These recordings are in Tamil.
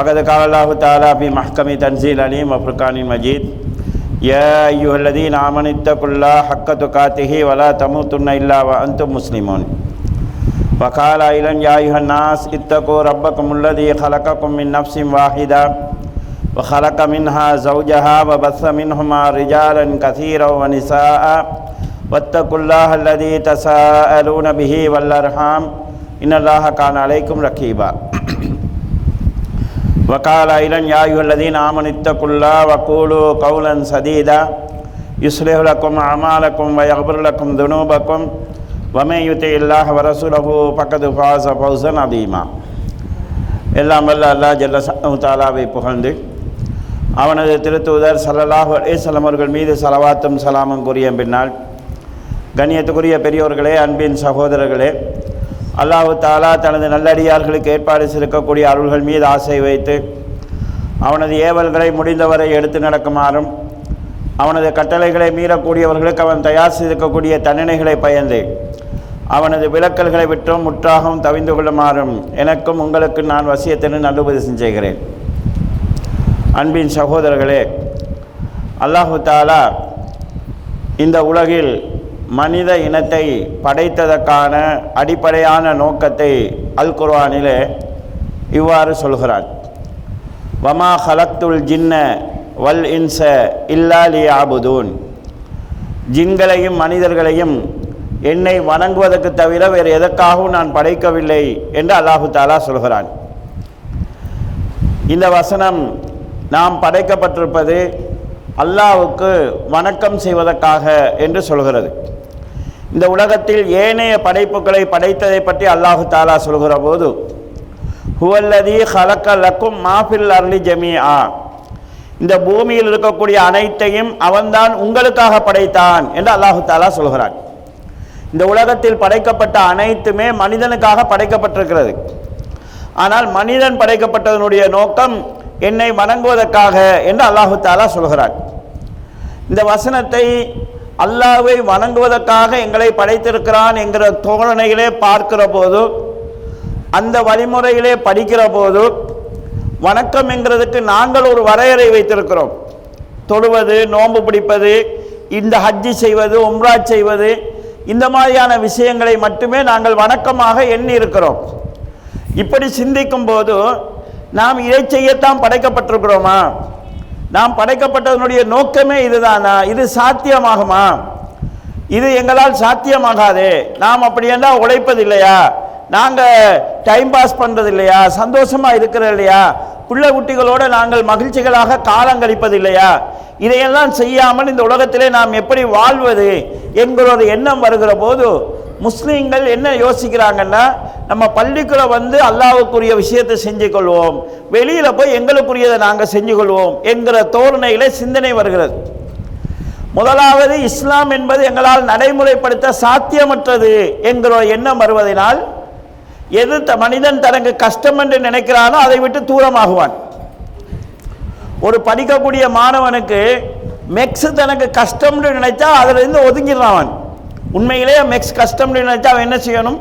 فقد قال الله تعالى في محكم تنزيل عليم وفرقان المجيد يا أيها الذين آمنوا اتقوا الله حق تقاته ولا تموتن إلا وأنتم مسلمون. وقال أيضا يا أيها الناس اتقوا ربكم الذي خلقكم من نفس واحدة وخلق منها زوجها وبث منهما رجالا كثيرا ونساء. واتقوا الله الذي تساءلون به والأرحام. إن الله كان عليكم رقيبا وقال أيضا يا أيها الذين آمنوا اتقوا الله وقولوا قولا سديدا يصلح لكم أعمالكم ويغفر لكم ذنوبكم ومن يطع الله ورسوله فقد فاز فوزا عظيما எல்லாம் வல்ல அல்லாஹ் ஜல்ல தாலாவை புகழ்ந்து அவனது திருத்தூதர் சல்லல்லாஹு அலேசல்லம் அவர்கள் மீது சலவாத்தும் சலாமும் கூறிய பின்னால் கண்ணியத்துக்குரிய பெரியோர்களே அன்பின் சகோதரர்களே அல்லாஹு தாலா தனது நல்லடியார்களுக்கு ஏற்பாடு சிறக்கக்கூடிய அருள்கள் மீது ஆசை வைத்து அவனது ஏவல்களை முடிந்தவரை எடுத்து நடக்குமாறும் அவனது கட்டளைகளை மீறக்கூடியவர்களுக்கு அவன் தயார் செய்திருக்கக்கூடிய தண்டனைகளை பயந்து அவனது விளக்கல்களை விட்டும் முற்றாகவும் தவிந்து கொள்ளுமாறும் எனக்கும் உங்களுக்கு நான் வசியத்தினு நல்லுபதேசம் செய்கிறேன் அன்பின் சகோதரர்களே அல்லாஹு தாலா இந்த உலகில் மனித இனத்தை படைத்ததற்கான அடிப்படையான நோக்கத்தை அல் குர்வானில் இவ்வாறு சொல்கிறான் வமா ஹலத்துல் ஜின்ன வல் இன்ச இல்லா லி ஆபுதூன் ஜின்களையும் மனிதர்களையும் என்னை வணங்குவதற்கு தவிர வேறு எதற்காகவும் நான் படைக்கவில்லை என்று அல்லாஹு தாலா சொல்கிறான். இந்த வசனம் நாம் படைக்கப்பட்டிருப்பது அல்லாவுக்கு வணக்கம் செய்வதற்காக என்று சொல்கிறது. இந்த உலகத்தில் ஏனைய படைப்புகளை படைத்ததை பற்றி அல்லாஹு தாலா சொல்கிற போது ஹுவல்லதி ஹலக்க லக்கும் மாஃபில் அர்லி ஜமீ ஆ இந்த பூமியில் இருக்கக்கூடிய அனைத்தையும் அவன்தான் உங்களுக்காக படைத்தான் என்று அல்லாஹு தாலா சொல்கிறான். இந்த உலகத்தில் படைக்கப்பட்ட அனைத்துமே மனிதனுக்காக படைக்கப்பட்டிருக்கிறது. ஆனால் மனிதன் படைக்கப்பட்டதனுடைய நோக்கம் என்னை வணங்குவதற்காக என்று அல்லாஹு தாலா சொல்கிறான். இந்த வசனத்தை அல்லாவை வணங்குவதற்காக எங்களை படைத்திருக்கிறான் என்கிற தோரணையிலே பார்க்கிற போது அந்த வழிமுறையிலே படிக்கிற போது வணக்கம் என்கிறதுக்கு நாங்கள் ஒரு வரையறை வைத்திருக்கிறோம். தொழுவது நோன்பு பிடிப்பது இந்த ஹஜ்ஜி செய்வது உம்ரா செய்வது இந்த மாதிரியான விஷயங்களை மட்டுமே நாங்கள் வணக்கமாக எண்ணி இருக்கிறோம். இப்படி சிந்திக்கும் போது நாம் இதை செய்யத்தான் படைக்கப்பட்டிருக்கிறோமா? நாம் படைக்கப்பட்டதனுடைய நோக்கமே இதுதானா? இது சாத்தியமாகுமா? இது எங்களால் சாத்தியமாகாதே. நாம் அப்படி என்றால் உழைப்பது இல்லையா நாங்கள் டைம் பாஸ் பண்ணுறது இல்லையா சந்தோஷமாக இருக்கிறது இல்லையா? பிள்ளை குட்டிகளோடு நாங்கள் மகிழ்ச்சிகளாக காலம் கழிப்பது இல்லையா இதையெல்லாம் செய்யாமல் இந்த உலகத்திலே நாம் எப்படி வாழ்வது என்கிற ஒரு எண்ணம் வருகிற போது முஸ்லீம்கள் என்ன யோசிக்கிறாங்கன்னா நம்ம பள்ளிக்குள்ளே வந்து அல்லாவுக்குரிய விஷயத்தை செஞ்சு கொள்வோம் வெளியில் போய் எங்களுக்குரியதை நாங்கள் செஞ்சு கொள்வோம் என்கிற தோரணையில் சிந்தனை வருகிறது. முதலாவது இஸ்லாம் என்பது எங்களால் நடைமுறைப்படுத்த சாத்தியமற்றது என்கிற எண்ணம் வருவதனால் எது த மனிதன் தனக்கு கஷ்டம் என்று நினைக்கிறானோ அதை விட்டு தூரமாகுவான். ஒரு படிக்கக்கூடிய மாணவனுக்கு மெக்ஸ் தனக்கு கஷ்டம்னு நினைச்சா அதிலிருந்து ஒதுங்கிடுறான் அவன். உண்மையிலேயே மெக்ஸ் கஷ்டம்னு நினைச்சா அவன் என்ன செய்யணும்?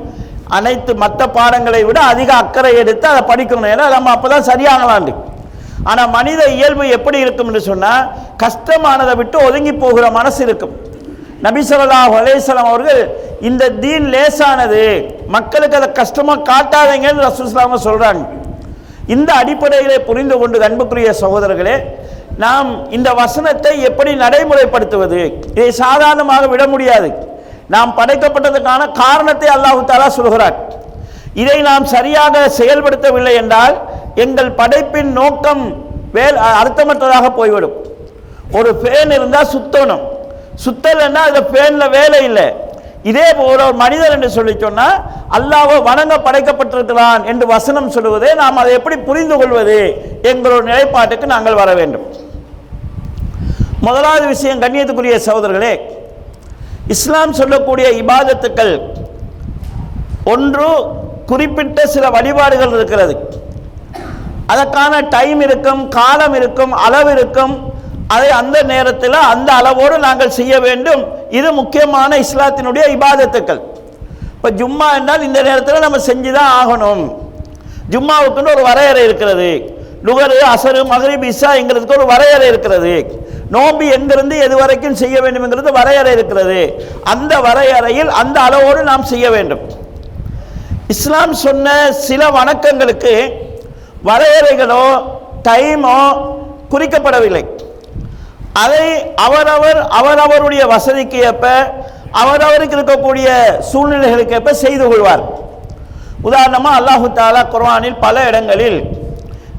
அனைத்து மற்ற பாடங்களை விட அதிக அக்கறை எடுத்து அதை படிக்கணும். ஏன்னா நம்ம அப்போ தான் சரியாகலாண்டு ஆனால் மனித இயல்பு எப்படி இருக்கும்னு சொன்னால் கஷ்டமானதை விட்டு ஒதுங்கி போகிற மனசு இருக்கும். நபி அலேஸ்லாம் அவர்கள் இந்த தீன் லேசானது மக்களுக்கு அதை கஷ்டமாக காட்டாதீங்கன்னு ரசூஸ்லாம சொல்கிறாங்க இந்த அடிப்படையிலே புரிந்து கொண்டு அன்புக்குரிய சகோதரர்களே நாம் இந்த வசனத்தை எப்படி நடைமுறைப்படுத்துவது? இதை சாதாரணமாக விட முடியாது. நாம் படைக்கப்பட்டதுக்கான காரணத்தை அல்லாஹு தாலா சொல்கிறார். இதை நாம் சரியாக செயல்படுத்தவில்லை என்றால் எங்கள் படைப்பின் நோக்கம் வேல் அர்த்தமற்றதாக போய்விடும். ஒரு ஃபேன் இருந்தால் சுத்தணும். சுத்தலைன்னா அதில் பேனில் வேலை இல்லை. இதே போல ஒரு மனிதர் என்று சொல்லி சொன்னால் அல்லாஹ்வை வணங்க படைக்கப்பட்டிருக்கிறான் என்று வசனம் சொல்லுவதே நாம் அதை எப்படி புரிந்து கொள்வது எங்களோட நிலைப்பாட்டுக்கு நாங்கள் வர வேண்டும். முதலாவது விஷயம் கண்ணியத்துக்குரிய சகோதரர்களே இஸ்லாம் சொல்லக்கூடிய இபாதத்துக்கள் ஒன்று குறிப்பிட்ட சில வழிபாடுகள் இருக்கிறது. அதற்கான டைம் இருக்கும் காலம் இருக்கும் அளவு இருக்கும் அதை அந்த நேரத்தில் அந்த அளவோடு நாங்கள் செய்ய வேண்டும். இது முக்கியமான இஸ்லாத்தினுடைய இபாதத்துக்கள். இப்போ ஜும்மா என்றால் இந்த நேரத்தில் நம்ம செஞ்சு தான் ஆகணும். ஜும்மாவுக்குன்னு ஒரு வரையறை இருக்கிறது. லுகரு அசரு மகரிப் இசாங்கிறதுக்கு ஒரு வரையறை இருக்கிறது. நோம்பு எங்கிருந்து எது வரைக்கும் செய்ய வேண்டும்ங்கிறது வரையறை இருக்கிறது. அந்த வரையறையில் அந்த அளவோடு நாம் செய்ய வேண்டும். இஸ்லாம் சொன்ன சில வணக்கங்களுக்கு வரையறைகளோ டைமோ குறிக்கப்படவில்லை. அதை அவரவர் அவரவருடைய வசதிக்கு ஏற்ப அவரவருக்கு இருக்கக்கூடிய சூழ்நிலைகளுக்கு ஏற்ப செய்து கொள்வார். உதாரணமாக அல்லாஹு தாலா குர்வானில் பல இடங்களில்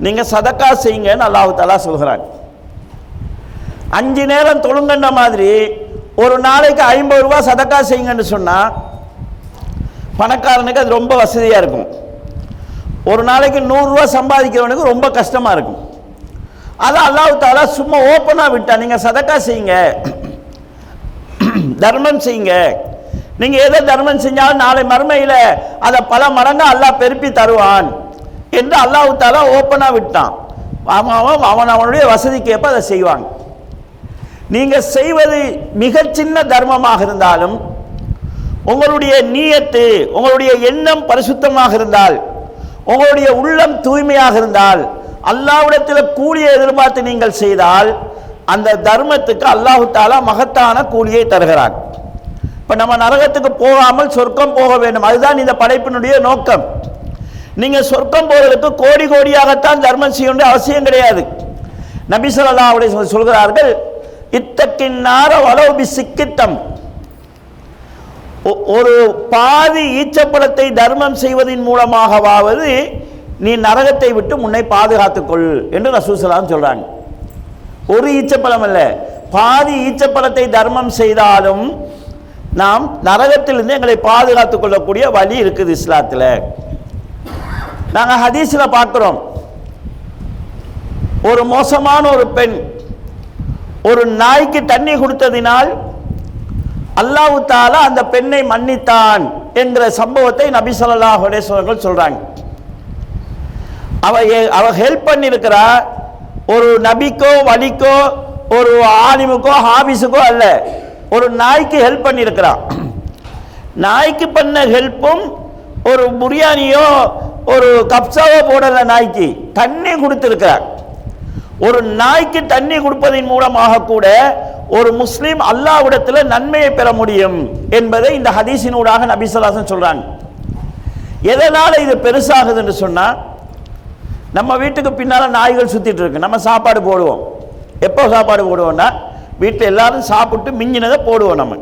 நீங்கள் சதக்கா செய்யுங்கன்னு அல்லாஹு தாலா சொல்கிறான். அஞ்சு நேரம் தொழுங்கன்ற மாதிரி ஒரு நாளைக்கு ஐம்பது ரூபா சதக்கா செய்யுங்கன்னு சொன்னால் பணக்காரனுக்கு அது ரொம்ப வசதியாக இருக்கும். ஒரு நாளைக்கு நூறுரூவா சம்பாதிக்கிறவனுக்கு ரொம்ப கஷ்டமாக இருக்கும். அதை அல்லாஹ் தாலா சும்மா ஓப்பனாக விட்டா. நீங்கள் சதக்கா செய்யுங்க. தர்மம் செய்யுங்க. நீங்கள் எதை தர்மம் செஞ்சாலும் நாளை மறுமையில் அதை பல மடங்கு அல்லாஹ் பெருப்பி தருவான் என்று அல்லாஹு தாலா ஓப்பனாக விட்டான். அவன் அவன் அவனுடைய வசதிக்கு ஏற்ப அதை செய்வாங்க நீங்கள் செய்வது மிகச்சின்ன தர்மமாக இருந்தாலும் உங்களுடைய நீயத்து உங்களுடைய எண்ணம் பரிசுத்தமாக இருந்தால் உங்களுடைய உள்ளம் தூய்மையாக இருந்தால் அல்லாவிடத்தில் கூலியை எதிர்பார்த்து நீங்கள் செய்தால் அந்த தர்மத்துக்கு அல்லாஹு தாலா மகத்தான கூலியை தருகிறான். இப்போ நம்ம நரகத்துக்கு போகாமல் சொர்க்கம் போக வேண்டும். அதுதான் இந்த படைப்பினுடைய நோக்கம். நீங்கள் சொர்க்கம் போவதற்கு கோடி கோடியாகத்தான் தர்மம் செய்ய அவசியம் கிடையாது. நபிசல்லா ஸல்லல்லாஹு அலைஹி சொல்கிறார்கள் இத்தக்கின்னார வலவு சிக்கித்தம். ஒ- ஒரு பாதி ஈச்சப்பழத்தை தர்மம் செய்வதன் மூலமாகவாவது நீ நரகத்தை விட்டு முன்னை பாதுகாத்துக்கொள் என்று ரசூசலாம் சொல்கிறாங்க ஒரு ஈச்சப்பழம் அல்ல. பாதி ஈச்சப்பழத்தை தர்மம் செய்தாலும் நாம் நரகத்திலிருந்து எங்களை பாதுகாத்துக் கொள்ளக்கூடிய வழி இருக்குது இஸ்லாத்தில். நாங்கள் ஹதீஸில் பார்க்குறோம். ஒரு மோசமான ஒரு பெண் ஒரு நாய்க்கு தண்ணி கொடுத்ததினால் அல்லாஹ் தாலா அந்த பெண்ணை மன்னித்தான் என்கிற சம்பவத்தை நபி ஸல்லல்லாஹு சொல்கிறாங்க அவ அவ ஹெல்ப் பண்ணியிருக்கிறா ஒரு நபிக்கோ வலிக்கோ ஒரு ஆலிமுக்கோ ஹாபிஸுக்கோ அல்ல. ஒரு நாய்க்கு ஹெல்ப் பண்ணியிருக்கிறான் நாய்க்கு பண்ண ஹெல்ப்பும் ஒரு பிரியாணியோ ஒரு கப்சாவோ போடல நாய்க்கு. தண்ணி கொடுத்துருக்கிறார் ஒரு நாய்க்கு தண்ணி கொடுப்பதன் மூலமாக கூட ஒரு முஸ்லீம் அல்லாவிடத்தில் நன்மையை பெற முடியும் என்பதை இந்த ஹதீஸினூடாக நபிசலாசன் சொல்றாங்க. எதனால இது பெருசாகுதுன்னு சொன்னா நம்ம வீட்டுக்கு பின்னால் நாய்கள் சுற்றிட்டு இருக்கு. நம்ம சாப்பாடு போடுவோம். எப்போ சாப்பாடு போடுவோம்னா வீட்டில் எல்லாரும் சாப்பிட்டு மிஞ்சினதை போடுவோம் நம்ம.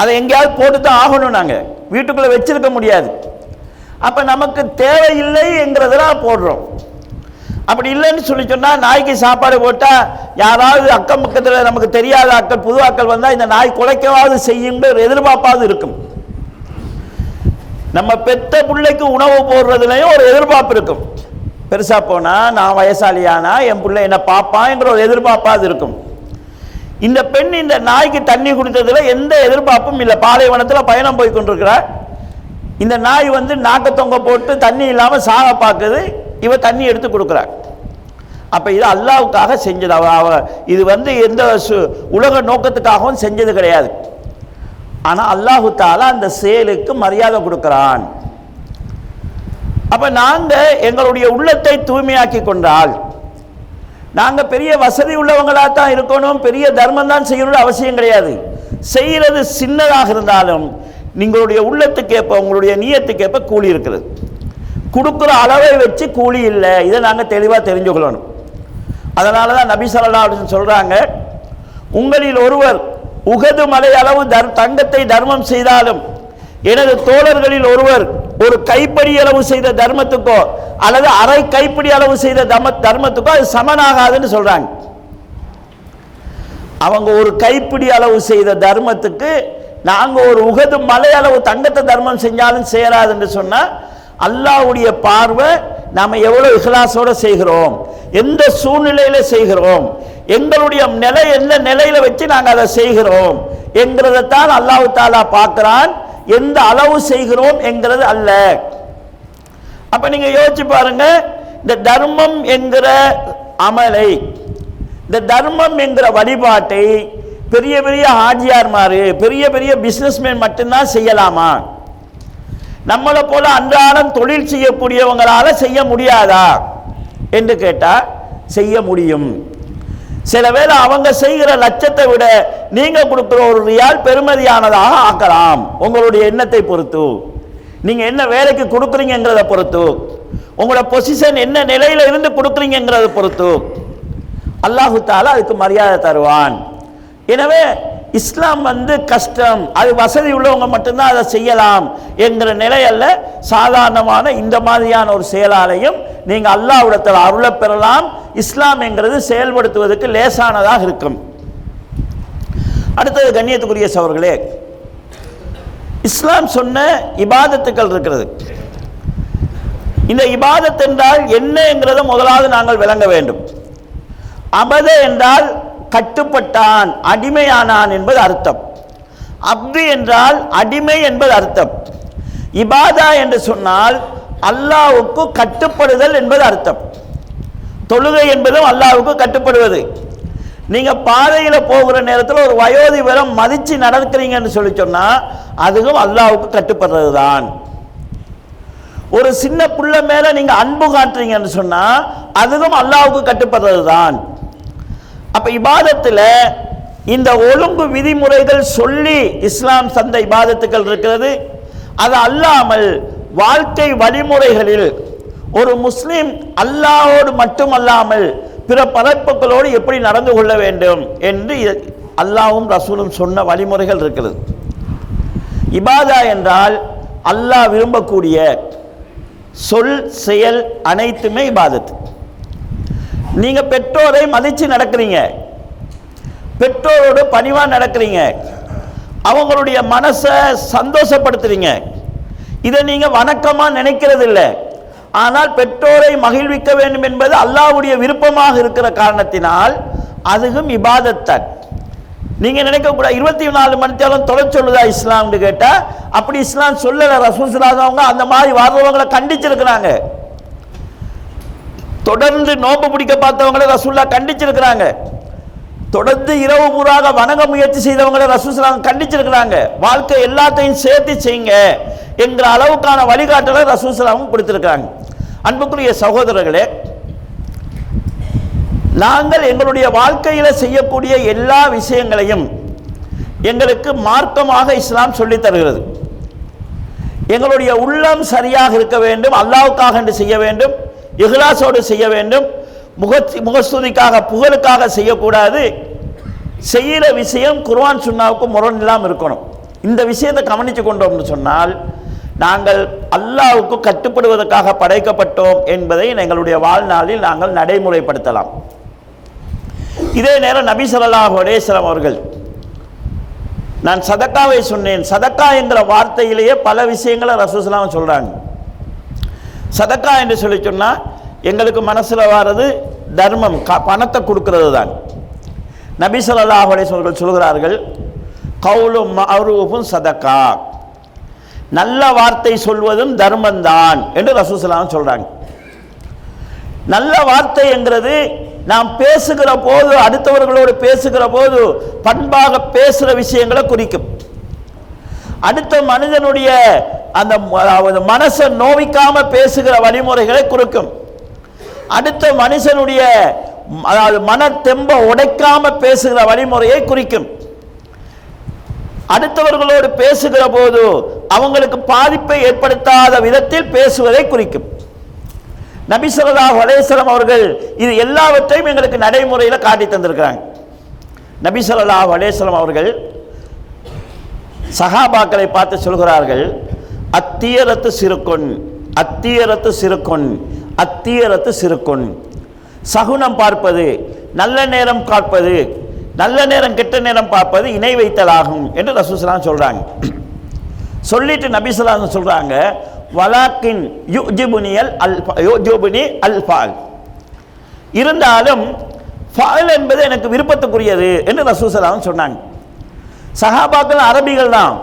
அதை எங்கேயாவது போட்டு தான் ஆகணும் நாங்கள் வீட்டுக்குள்ளே வச்சிருக்க முடியாது. அப்போ நமக்கு தேவையில்லை என்கிறதெல்லாம் போடுறோம். அப்படி இல்லைன்னு சொல்லி சொன்னால் நாய்க்கு சாப்பாடு போட்டால் யாராவது அக்கம் பக்கத்தில் நமக்கு தெரியாத அக்கள் புது அக்கள் வந்தால் இந்த நாய் குலைக்கவாவது செய்யுங்கிற ஒரு எதிர்பார்ப்பாவது இருக்கும். நம்ம பெத்த பிள்ளைக்கு உணவு போடுறதுலையும் ஒரு எதிர்பார்ப்பு இருக்கும். பெருசாக போனால் நான் வயசாலியானா? என் பிள்ளை என்ன பார்ப்பான்ங்கிற ஒரு எதிர்பார்ப்பாவது இருக்கும். இந்த பெண் இந்த நாய்க்கு தண்ணி குடித்ததில் எந்த எதிர்பார்ப்பும் இல்லை. பாலைவனத்தில் பயணம் போய் கொண்டிருக்கிறார் இந்த நாய் வந்து நாக்க தொங்க போட்டு தண்ணி இல்லாமல் சாக பார்க்குது இவ தண்ணி எடுத்து கொடுக்குறாள் அப்போ இது அல்லாவுக்காக செஞ்சது. அவ அவ இது வந்து எந்த சு- உலக நோக்கத்துக்காகவும் செஞ்சது கிடையாது. ஆனால் அல்லாஹு தாலா அந்த செயலுக்கு மரியாதை கொடுக்குறான். அப்ப நாங்க எங்களுடைய உள்ளத்தை தூய்மையாக்கி கொண்டால் நாங்க பெரிய வசதி உள்ளவங்களா தான் இருக்கணும் பெரிய தர்மம் தான் செய்யணும்னு அவசியம் கிடையாது. செய்யறது சின்னதாக இருந்தாலும் நீங்களுடைய உள்ளத்துக்கேற்ப உங்களுடைய நீயத்துக்கு ஏற்ப கூலி இருக்கிறது கொடுக்குற அளவை வச்சு கூலி இல்லை இதை நாங்கள் தெளிவாக தெரிஞ்சுக்கொள்ளணும். அதனால தான் நபி ஸல்லல்லாஹு அப்படின்னு சொல்கிறாங்க சொல்றாங்க உங்களில் ஒருவர் உகது மலை அளவு தர் தங்கத்தை தர்மம் செய்தாலும் எனது தோழர்களில் ஒருவர் ஒரு கைப்படி அளவு செய்த தர்மத்துக்கோ அல்லது அரை கைப்பிடி அளவு செய்த தம தர்மத்துக்கோ அது சமனாகாதுன்னு சொல்றாங்க. அவங்க ஒரு கைப்பிடி அளவு செய்த தர்மத்துக்கு நாங்கள் ஒரு உகது மலை அளவு தங்கத்தை தர்மம் செஞ்சாலும் சேராதுன்னு சொன்னால் அல்லாஹ்வுடைய பார்வை நாம் எவ்வளோ இஹ்லாஸோட செய்கிறோம் எந்த சூழ்நிலையில் செய்கிறோம் எங்களுடைய நிலை எந்த நிலையில வச்சு நாங்கள் அதை செய்கிறோம் என்கிறதைத்தான் அல்லாஹ் தாலா பார்க்குறான். எந்த அளவு செய்கிறோம் என்கிறது அல்ல. அப்ப நீங்க யோசிச்சு பாருங்க இந்த தர்மம் என்கிற அமலை இந்த தர்மம் என்கிற வழிபாட்டை பெரிய பெரிய ஆஜியார்மாரு பெரிய பெரிய பிஸ்னஸ்மேன் மட்டும்தான் செய்யலாமா? நம்மளை போல அன்றாடம் தொழில் செய்யக்கூடியவங்களால செய்ய முடியாதா? என்று கேட்டால் செய்ய முடியும். சில வேளை அவங்க செய்கிற லட்சத்தை விட நீங்க கொடுக்குற ஒரு ரியால் பெருமதியானதாக ஆக்கலாம். உங்களுடைய எண்ணத்தை பொறுத்து. நீங்க என்ன வேலைக்கு கொடுக்குறீங்கிறத பொறுத்து. உங்களோட பொசிஷன் என்ன நிலையில இருந்து கொடுக்குறீங்கிறத பொறுத்து. அல்லாஹு தாலா அதுக்கு மரியாதை தருவான். எனவே இஸ்லாம் வந்து கஷ்டம். அது வசதி உள்ளவங்க மட்டும்தான் அதை செய்யலாம் என்கிற நிலையல்ல சாதாரணமான இந்த மாதிரியான ஒரு செயலாலையும் நீங்கள் அல்லாவிடத்தில் அருளை பெறலாம். இஸ்லாம் என்கிறது செயல்படுத்துவதற்கு லேசானதாக இருக்கும். அடுத்தது கண்ணியத்துக்குரிய சவர்களே இஸ்லாம் சொன்ன இபாதத்துக்கள் இருக்கிறது. இந்த இபாதத் என்றால் என்ன என்கிறத முதலாவது நாங்கள் விளங்க வேண்டும். அபத என்றால் கட்டுப்பட்டான் அடிமையானான் என்பது அர்த்தம். அப்து என்றால் அடிமை என்பது அர்த்தம். இபாதா என்று சொன்னால் அல்லாவுக்கு கட்டுப்படுதல் என்பது அர்த்தம். தொழுகை என்பதும் அல்லாவுக்கு கட்டுப்படுவது. நீங்க பாதையில போகிற நேரத்தில் ஒரு வயோதிபரம் மதிச்சு நடக்கிறீங்கன்னு சொல்லி சொன்னா அதுவும் அல்லாவுக்கு கட்டுப்படுறது தான் ஒரு சின்ன புள்ள மேல நீங்க அன்பு காட்டுறீங்கன்னு சொன்னா அதுவும் அல்லாவுக்கு கட்டுப்படுறது தான் அப்போ இபாதத்தில் இந்த ஒழுங்கு விதிமுறைகள் சொல்லி இஸ்லாம் சந்த இபாதத்துக்கள் இருக்கிறது. அது அல்லாமல் வாழ்க்கை வழிமுறைகளில் ஒரு முஸ்லீம் அல்லாஹோடு மட்டுமல்லாமல் பிற பரப்புகளோடு எப்படி நடந்து கொள்ள வேண்டும் என்று அல்லாவும் ரசூலும் சொன்ன வழிமுறைகள் இருக்கிறது இபாதா என்றால் அல்லாஹ் விரும்பக்கூடிய சொல் செயல் அனைத்துமே இபாதத்து நீங்க பெற்றோரை மதிச்சு நடக்கிறீங்க. பெற்றோரோடு பணிவா நடக்கிறீங்க. அவங்களுடைய மனசை சந்தோஷப்படுத்துறீங்க. இதை நீங்க வணக்கமா நினைக்கிறது இல்லை ஆனால் பெற்றோரை மகிழ்விக்க வேண்டும் என்பது அல்லாஹ்வுடைய விருப்பமாக இருக்கிற காரணத்தினால் அதுவும் இபாதத்தன் நீங்க நினைக்க கூட இருபத்தி நாலு மணி நேரம் தொலை சொல்லுதா இஸ்லாம்னு கேட்டா அப்படி இஸ்லாம் சொல்லல ரசூல் அந்த மாதிரி வர்றவங்களை கண்டிச்சிருக்கிறாங்க. தொடர்ந்து நோம்பு பிடிக்க பார்த்தவங்களை ரசூல்லா கண்டிச்சிருக்கிறாங்க. தொடர்ந்து இரவு பூராக வணங்க முயற்சி செய்தவங்களை ரசூசலாம் கண்டிச்சிருக்கிறாங்க. வாழ்க்கை எல்லாத்தையும் சேர்த்து செய்யுங்க என்கிற அளவுக்கான வழிகாட்டலை ரசூசலாமும் கொடுத்திருக்கிறாங்க. அன்புக்குரிய சகோதரர்களே நாங்கள் எங்களுடைய வாழ்க்கையில் செய்யக்கூடிய எல்லா விஷயங்களையும் எங்களுக்கு மார்க்கமாக இஸ்லாம் சொல்லித் தருகிறது. எங்களுடைய உள்ளம் சரியாக இருக்க வேண்டும் அல்லாவுக்காக என்று செய்ய வேண்டும். இஹ்லாஸோடு செய்ய வேண்டும். முகத்தி முகஸ்துதிக்காக புகழுக்காக செய்யக்கூடாது. செய்கிற விஷயம் குர்வான் சுன்னாவுக்கு முரண் இல்லாமல் இருக்கணும். இந்த விஷயத்தை கவனித்து கொண்டோம்னு சொன்னால் நாங்கள் அல்லாவுக்கு கட்டுப்படுவதற்காக படைக்கப்பட்டோம் என்பதை எங்களுடைய வாழ்நாளில் நாங்கள் நடைமுறைப்படுத்தலாம். இதே நேரம் நபி ஸல்லல்லாஹு அவர்கள் நான் சதக்காவை சொன்னேன். சதக்கா என்கிற வார்த்தையிலேயே பல விஷயங்களை ரசூசலாம் சொல்கிறாங்க சதக்கா என்று சொல்லி சொன்னால் எங்களுக்கு மனசில் வர்றது தர்மம் க- பணத்தை கொடுக்கறது தான். நபி ஸல்லல்லாஹு அலைஹி சொல்கிறார்கள் கவுலும் மஅரூஃபும் சதக்கா. நல்ல வார்த்தை சொல்வதும் தர்மம்தான் என்று ரசூசலாம் சொல்கிறாங்க நல்ல வார்த்தை என்கிறது நாம் பேசுகிற போது அடுத்தவர்களோடு பேசுகிற போது பண்பாக பேசுகிற விஷயங்களை குறிக்கும். அடுத்த மனிதனுடைய அந்த மனசை நோவிக்காம பேசுகிற வழிமுறைகளை குறிக்கும் அடுத்த மனுஷனுடைய அதாவது மன தெம்ப உடைக்காம பேசுகிற வழிமுறையை குறிக்கும். அடுத்தவர்களோடு பேசுகிற போது அவங்களுக்கு பாதிப்பை ஏற்படுத்தாத விதத்தில் பேசுவதை குறிக்கும். நபிசரதா ஸல்லல்லாஹு அவர்கள் இது எல்லாவற்றையும் எங்களுக்கு நடைமுறையில் காட்டி தந்திருக்கிறாங்க. நபிசரதா ஸல்லல்லாஹு அவர்கள் சஹாபாக்களை பார்த்து சொல்கிறார்கள் அத்தியரத்து சிறுக்கொன் அத்தியரத்து சிறுக்கொன் அத்தியரத்து சிறுக்கொன் சகுனம் பார்ப்பது நல்ல நேரம் பார்ப்பது நல்ல நேரம் கெட்ட நேரம் பார்ப்பது இணை வைத்தலாகும் என்று ரசூசலாம் சொல்கிறாங்க சொல்லிட்டு நபிசலாம் சொல்கிறாங்க வலாக்கின் யுஜிபுனியல் அல் யுஜிபுனி அல்பால் இருந்தாலும் ஃபால் என்பது எனக்கு விருப்பத்துக்குரியது என்று ரசூசலாம் சொன்னாங்க சஹாபாக்கள் அரபிகள் தான்.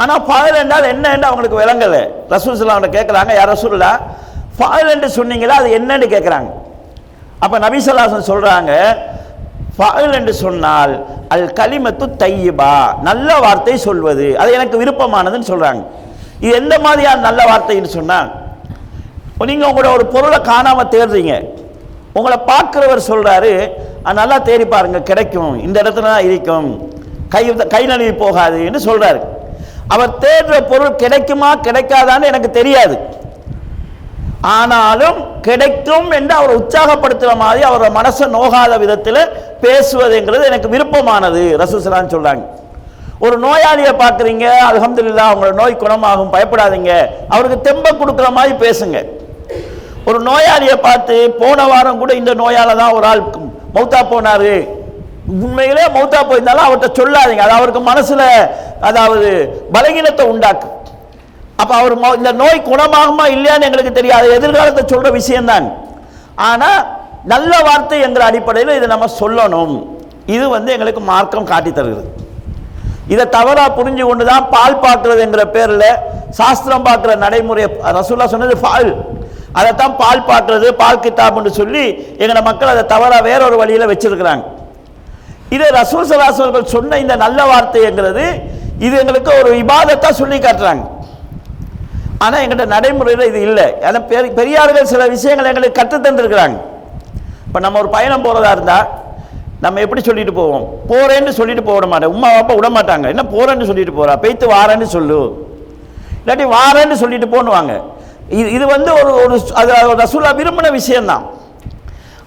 ஆனால் ஃபாயில் என்றால் என்ன என்று அவங்களுக்கு விளங்கலை. ரசூசலாம் கேட்குறாங்க யார் ரசூல்லா ஃபாயில் என்று சொன்னீங்களா அது என்னன்னு கேட்குறாங்க. அப்போ நபிசல்லாசன் சொல்கிறாங்க ஃபாயில் என்று சொன்னால் அல் களிமத்து தையபா நல்ல வார்த்தை சொல்வது. அது எனக்கு விருப்பமானதுன்னு சொல்கிறாங்க இது எந்த மாதிரியான நல்ல வார்த்தைன்னு சொன்னால் நீங்கள் உங்களோட ஒரு பொருளை காணாமல் தேடுறீங்க. உங்களை பார்க்குறவர் சொல்கிறாரு நல்லா தேடி பாருங்கள் கிடைக்கும். இந்த இடத்துல தான் இருக்கும். கை கை நழுவி போகாதுன்னு சொல்கிறாரு அவர் தேடுற பொருள் கிடைக்குமா கிடைக்காதான்னு எனக்கு தெரியாது. ஆனாலும் கிடைக்கும் என்று அவரை உற்சாகப்படுத்துகிற மாதிரி அவரோட மனசை நோகாத விதத்தில் பேசுவதுங்கிறது எனக்கு விருப்பமானது ரசூசலான்னு சொல்கிறாங்க ஒரு நோயாளியை பார்க்குறீங்க அலமதுல்லா அவங்களோட நோய் குணமாகும் பயப்படாதீங்க. அவருக்கு தெம்ப கொடுக்குற மாதிரி பேசுங்க. ஒரு நோயாளியை பார்த்து போன வாரம் கூட இந்த நோயால தான் ஒரு ஆள் மௌத்தா போனாரு. உண்மையிலே மௌத்தா போயிருந்தாலும் அவர்கிட்ட சொல்லாதீங்க. அது அவருக்கு மனசுல அதாவது பலகீனத்தை உண்டாக்கும் அப்ப அவர் இந்த நோய் குணமாகுமா இல்லையான்னு எங்களுக்கு தெரியாது. எதிர்காலத்தை சொல்ற விஷயம்தான். ஆனா நல்ல வார்த்தை என்கிற அடிப்படையில் இதை நம்ம சொல்லணும். இது வந்து எங்களுக்கு மார்க்கம் காட்டி தருகிறது. இதை தவறா புரிஞ்சு கொண்டு தான் பால் பார்க்கறதுங்கிற பேரில் சாஸ்திரம் பார்க்குற நடைமுறை ரசூல்லா சொன்னது பால். அதைத்தான் பால் பார்க்கறது பால் கித்தாப்னு சொல்லி எங்களை மக்கள் அதை தவறாக வேற ஒரு வழியில் வச்சிருக்கிறாங்க. இது ரசூல் சலாஸ் சொன்ன இந்த நல்ல வார்த்தைங்கிறது இது எங்களுக்கு ஒரு விவாதத்தான் சொல்லி காட்டுறாங்க. ஆனால் எங்கள்கிட்ட நடைமுறையில் இது இல்லை. ஏன்னா பெரிய பெரியார்கள் சில விஷயங்களை எங்களுக்கு கற்றுத் தந்திருக்கிறாங்க. இப்போ நம்ம ஒரு பயணம் போகிறதா இருந்தால் நம்ம எப்படி சொல்லிட்டு போவோம்? போகிறேன்னு சொல்லிட்டு போக மாட்டேன். உமா அப்பா விட மாட்டாங்க. என்ன போகிறேன்னு சொல்லிட்டு போகிறா பெய்த்து வாரேன்னு சொல்லு. இல்லாட்டி வாரேன்னு சொல்லிட்டு போன்னுவாங்க. இது இது வந்து ஒரு ஒரு அது ரசூலா விரும்பின விஷயம்தான்.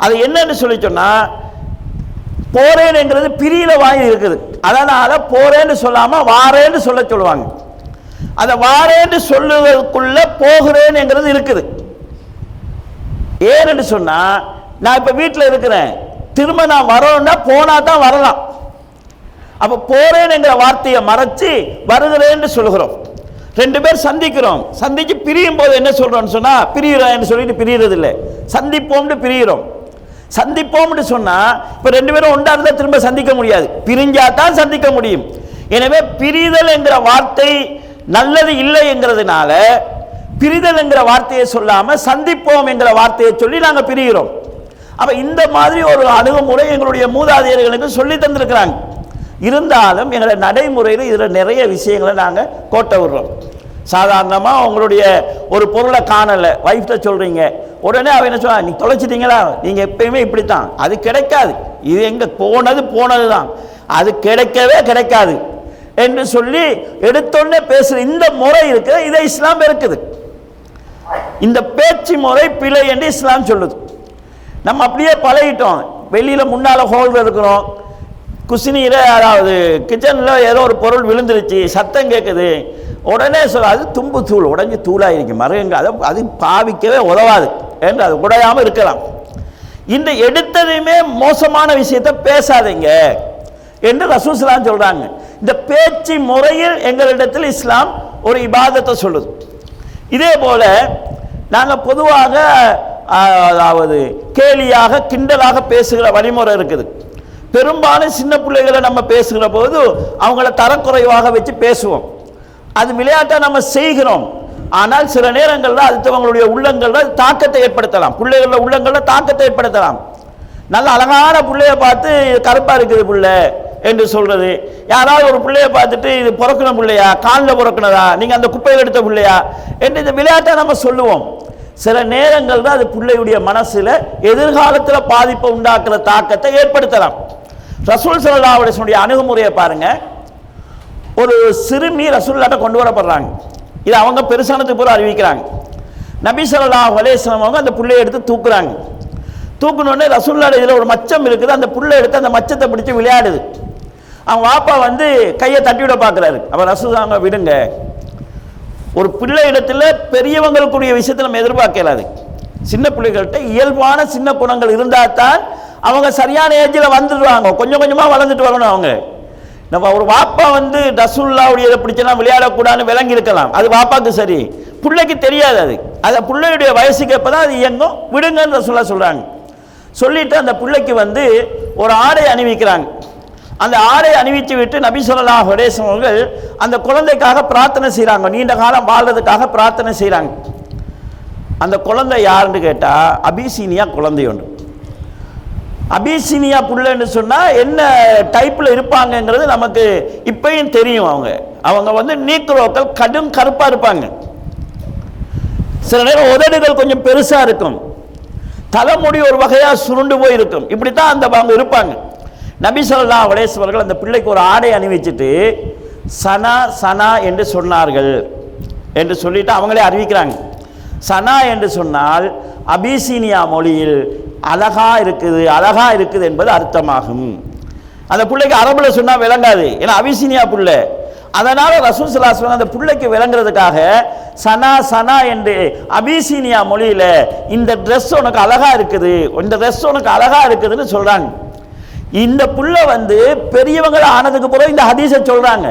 அது என்னன்னு சொல்லி சொன்னால் போறேன்ங்கிறது பிரியில வாங்கி இருக்குது. அதனால போறேன்னு சொல்லாம வாரேன்னு சொல்ல சொல்லுவாங்க. அந்த வாரேன்னு சொல்லுவதற்குள்ள போகிறேன்ங்கிறது இருக்குது. ஏன்னு சொன்னா நான் இப்ப வீட்டில் இருக்கிறேன். திரும்ப நான் வரணும்னா போனா தான் வரலாம். அப்ப போறேன்ங்கிற வார்த்தையை மறைச்சு வருகிறேன்னு சொல்லுகிறோம். ரெண்டு பேர் சந்திக்கிறோம். சந்திச்சு பிரியும் போது என்ன சொல்றோம்னு சொன்னா பிரியிறேன்னு சொல்லிட்டு பிரியறது இல்லை சந்திப்போம்னு பிரியிறோம். சந்திப்போம்னு சொன்னா இப்ப ரெண்டு பேரும் ஒன்றா இருந்தா திரும்ப சந்திக்க முடியாது. பிரிஞ்சா தான் சந்திக்க முடியும். எனவே பிரிதல் என்கிற வார்த்தை நல்லது இல்லை என்கிறதுனால பிரிதல் என்கிற வார்த்தையை சொல்லாம சந்திப்போம் என்கிற வார்த்தையை சொல்லி நாங்க பிரிகிறோம். அப்ப இந்த மாதிரி ஒரு அணுகுமுறை எங்களுடைய மூதாதையர்களுக்கு சொல்லி தந்திருக்கிறாங்க. இருந்தாலும் எங்களை நடைமுறையில் இதில் நிறைய விஷயங்களை நாங்கள் கோட்டை விடுறோம். சாதாரணமாக உங்களுடைய ஒரு பொருளை காணலை ஒய்ஃப்ட்ட சொல்கிறீங்க உடனே அவன் என்ன சொல்றா நீ தொலைச்சிட்டீங்களா? நீங்கள் எப்பயுமே இப்படித்தான். அது கிடைக்காது. இது எங்கே போனது போனது தான் அது கிடைக்கவே கிடைக்காது. என்று சொல்லி எடுத்தோடனே பேசுகிற இந்த முறை இருக்குது இதை இஸ்லாம் இருக்குது இந்த பேச்சு முறை பிழை என்று இஸ்லாம் சொல்லுது. நம்ம அப்படியே பழகிட்டோம். வெளியில் முன்னால் ஹோல் இருக்கிறோம். குசினியில் அதாவது கிச்சனில் ஏதோ ஒரு பொருள் விழுந்துருச்சு சத்தம் கேட்குது உடனே சொல்ல அது தும்பு தூள் உடஞ்சி தூளாக இருக்கும் மருகங்க அதை அது பாவிக்கவே உதவாது என்று அது உடையாமல் இருக்கலாம். இந்த எடுத்ததையுமே மோசமான விஷயத்தை பேசாதீங்க என்று ரசூஸ்லாம் சொல்கிறாங்க இந்த பேச்சு முறையில் எங்களிடத்தில் இஸ்லாம் ஒரு இபாதத்தை சொல்லுது. இதே போல் நாங்கள் பொதுவாக அதாவது கேலியாக கிண்டலாக பேசுகிற வழிமுறை இருக்குது. பெரும்பாலும் சின்ன பிள்ளைகளை நம்ம பேசுகிற போது அவங்கள தரக்குறைவாக வச்சு பேசுவோம். அது விளையாட்டை நம்ம செய்கிறோம். ஆனால் சில நேரங்களில் அடுத்தவங்களுடைய உள்ளங்களில் தாக்கத்தை ஏற்படுத்தலாம். பிள்ளைகளில் உள்ளங்களில் தாக்கத்தை ஏற்படுத்தலாம். நல்ல அழகான பிள்ளைய பார்த்து கருப்பாக இருக்குது பிள்ளை என்று சொல்றது. யாராவது ஒரு பிள்ளைய பார்த்துட்டு இது பிறக்கின பிள்ளையா? காலில் பிறக்கினதா? நீங்கள் அந்த குப்பையில் எடுத்த பிள்ளையா? என்று இந்த விளையாட்டை நம்ம சொல்லுவோம். சில நேரங்கள் தான் அது பிள்ளையுடைய மனசில் எதிர்காலத்தில் பாதிப்பை உண்டாக்குற தாக்கத்தை ஏற்படுத்தலாம். ரசூல் ஸல்லல்லாஹு அணுகுமுறையை பாருங்கள் ஒரு சிறுமி ரசூல்லாட்ட கொண்டு வரப்படுறாங்க. இது அவங்க பெருசானதுக்கு பூரா அறிவிக்கிறாங்க. நபி சொல்லா அலைஹி அவங்க அந்த புள்ளையை எடுத்து தூக்குறாங்க. தூக்குனோடனே ரசூல்லாட இதில் ஒரு மச்சம் இருக்குது. அந்த புள்ளை எடுத்து அந்த மச்சத்தை பிடிச்சி விளையாடுது. அவன் வாப்பா வந்து கையை தட்டி விட பார்க்குறாரு. அவன் ரசூதாங்க விடுங்க. ஒரு பிள்ளை இடத்துல பெரியவங்களுக்குரிய விஷயத்தை நம்ம எதிர்பார்க்கலாது. சின்ன பிள்ளைகள்கிட்ட இயல்பான சின்ன குணங்கள் இருந்தால் தான் அவங்க சரியான ஏஜில் வந்துடுவாங்க. கொஞ்சம் கொஞ்சமாக வளர்ந்துட்டு வரணும் அவங்க. நம்ம ஒரு வாப்பா வந்து ரசூல்லாவுடைய இதை பிடிச்சலாம் விளையாடக்கூடாதுன்னு விளங்கி இருக்கலாம் அது வாப்பாக்கு சரி. பிள்ளைக்கு தெரியாது அது. அது பிள்ளையுடைய வயசுக்கு எப்போ தான் அது இயங்கும். விடுங்கன்னு ரசுல்லா சொல்கிறாங்க சொல்லிட்டு அந்த பிள்ளைக்கு வந்து ஒரு ஆடை அணிவிக்கிறாங்க. அந்த ஆடை அணிவித்து விட்டு நபி சொல்லலா அலைஹி அவர்கள் அந்த குழந்தைக்காக பிரார்த்தனை செய்கிறாங்க நீண்ட காலம் வாழ்றதுக்காக பிரார்த்தனை செய்கிறாங்க அந்த குழந்தை யாருன்னு கேட்டால் அபிசீனியா குழந்தை ஒன்று அபிசீனியா புள்ளன்னு சொன்னால் என்ன டைப்பில் இருப்பாங்கங்கிறது நமக்கு இப்பயும் தெரியும் அவங்க. அவங்க வந்து நீக்ரோக்கள் கடும் கருப்பாக இருப்பாங்க. சில நேரம் உதடுகள் கொஞ்சம் பெருசாக இருக்கும். தலைமுடி ஒரு வகையாக சுருண்டு போய் இருக்கும். இப்படித்தான் அந்த அவங்க இருப்பாங்க. நபி ஸல்லல்லாஹு அந்த பிள்ளைக்கு ஒரு ஆடை அணிவிச்சிட்டு சனா சனா என்று சொன்னார்கள். என்று சொல்லிட்டு அவங்களே அறிவிக்கிறாங்க. சனா என்று சொன்னால் அபிசீனியா மொழியில் அழகாக இருக்குது அழகாக இருக்குது என்பது அர்த்தமாகும். அந்த பிள்ளைக்கு அரபில் சொன்னால் விளங்காது. ஏன்னா அபிசீனியா பிள்ளை. அதனால் ரசூல் ஸல்லல்லாஹு அந்த பிள்ளைக்கு விளங்குறதுக்காக சனா சனா என்று அபிசீனியா மொழியில் இந்த ட்ரெஸ் உனக்கு அழகாக இருக்குது இந்த ட்ரெஸ் உனக்கு அழகாக இருக்குதுன்னு சொல்கிறாங்க இந்த புள்ள வந்து பெரியவங்களை ஆனதுக்கு பிறகு இந்த ஹதீஸை சொல்கிறாங்க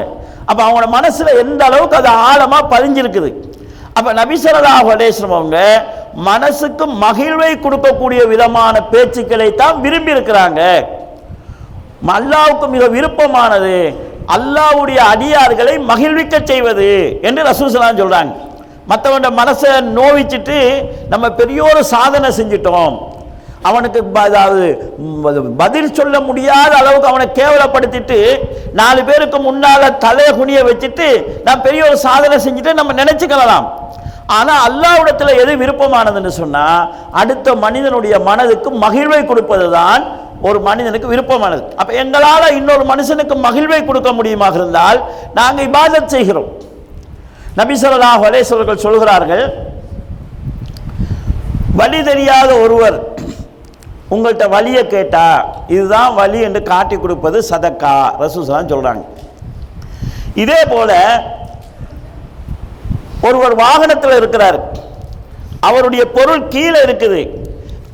அப்போ அவங்களோட மனசில் எந்த அளவுக்கு அது ஆழமாக பதிஞ்சிருக்குது. அப்ப நபி ஸல்லல்லாஹு அவங்க மனசுக்கு மகிழ்வை கொடுக்கக்கூடிய விதமான பேச்சுக்களை தான் விரும்பி இருக்கிறாங்க அல்லாவுக்கு மிக விருப்பமானது அல்லாவுடைய அடியார்களை மகிழ்விக்க செய்வது என்று ரசூசலாம் சொல்றாங்க. மற்றவன் மனசை நோவிச்சிட்டு நம்ம பெரியோரு சாதனை செஞ்சிட்டோம். அவனுக்கு அதாவது பதில் சொல்ல முடியாத அளவுக்கு அவனை கேவலப்படுத்திட்டு நாலு பேருக்கு முன்னால தலையை குனிய வச்சுட்டு நான் பெரிய ஒரு சாதனை செஞ்சுட்டு நம்ம நினைச்சுக்கலாம். ஆனால் அல்லாவிடத்தில் எது விருப்பமானதுன்னு சொன்னால் அடுத்த மனிதனுடைய மனதுக்கு மகிழ்வை கொடுப்பது தான் ஒரு மனிதனுக்கு விருப்பமானது. அப்போ எங்களால் இன்னொரு மனுஷனுக்கு மகிழ்வை கொடுக்க முடியுமாக இருந்தால் நாங்கள் இபாதத் செய்கிறோம். நபி வலேசவர்கள் சொல்கிறார்கள் வழி தெரியாத ஒருவர் உங்கள்கிட்ட வழியை கேட்டா இதுதான் வழி என்று காட்டி கொடுப்பது சதக்கா. ரசூசலாம் சொல்கிறாங்க இதே போல ஒருவர் வாகனத்தில் இருக்கிறார். அவருடைய பொருள் கீழே இருக்குது.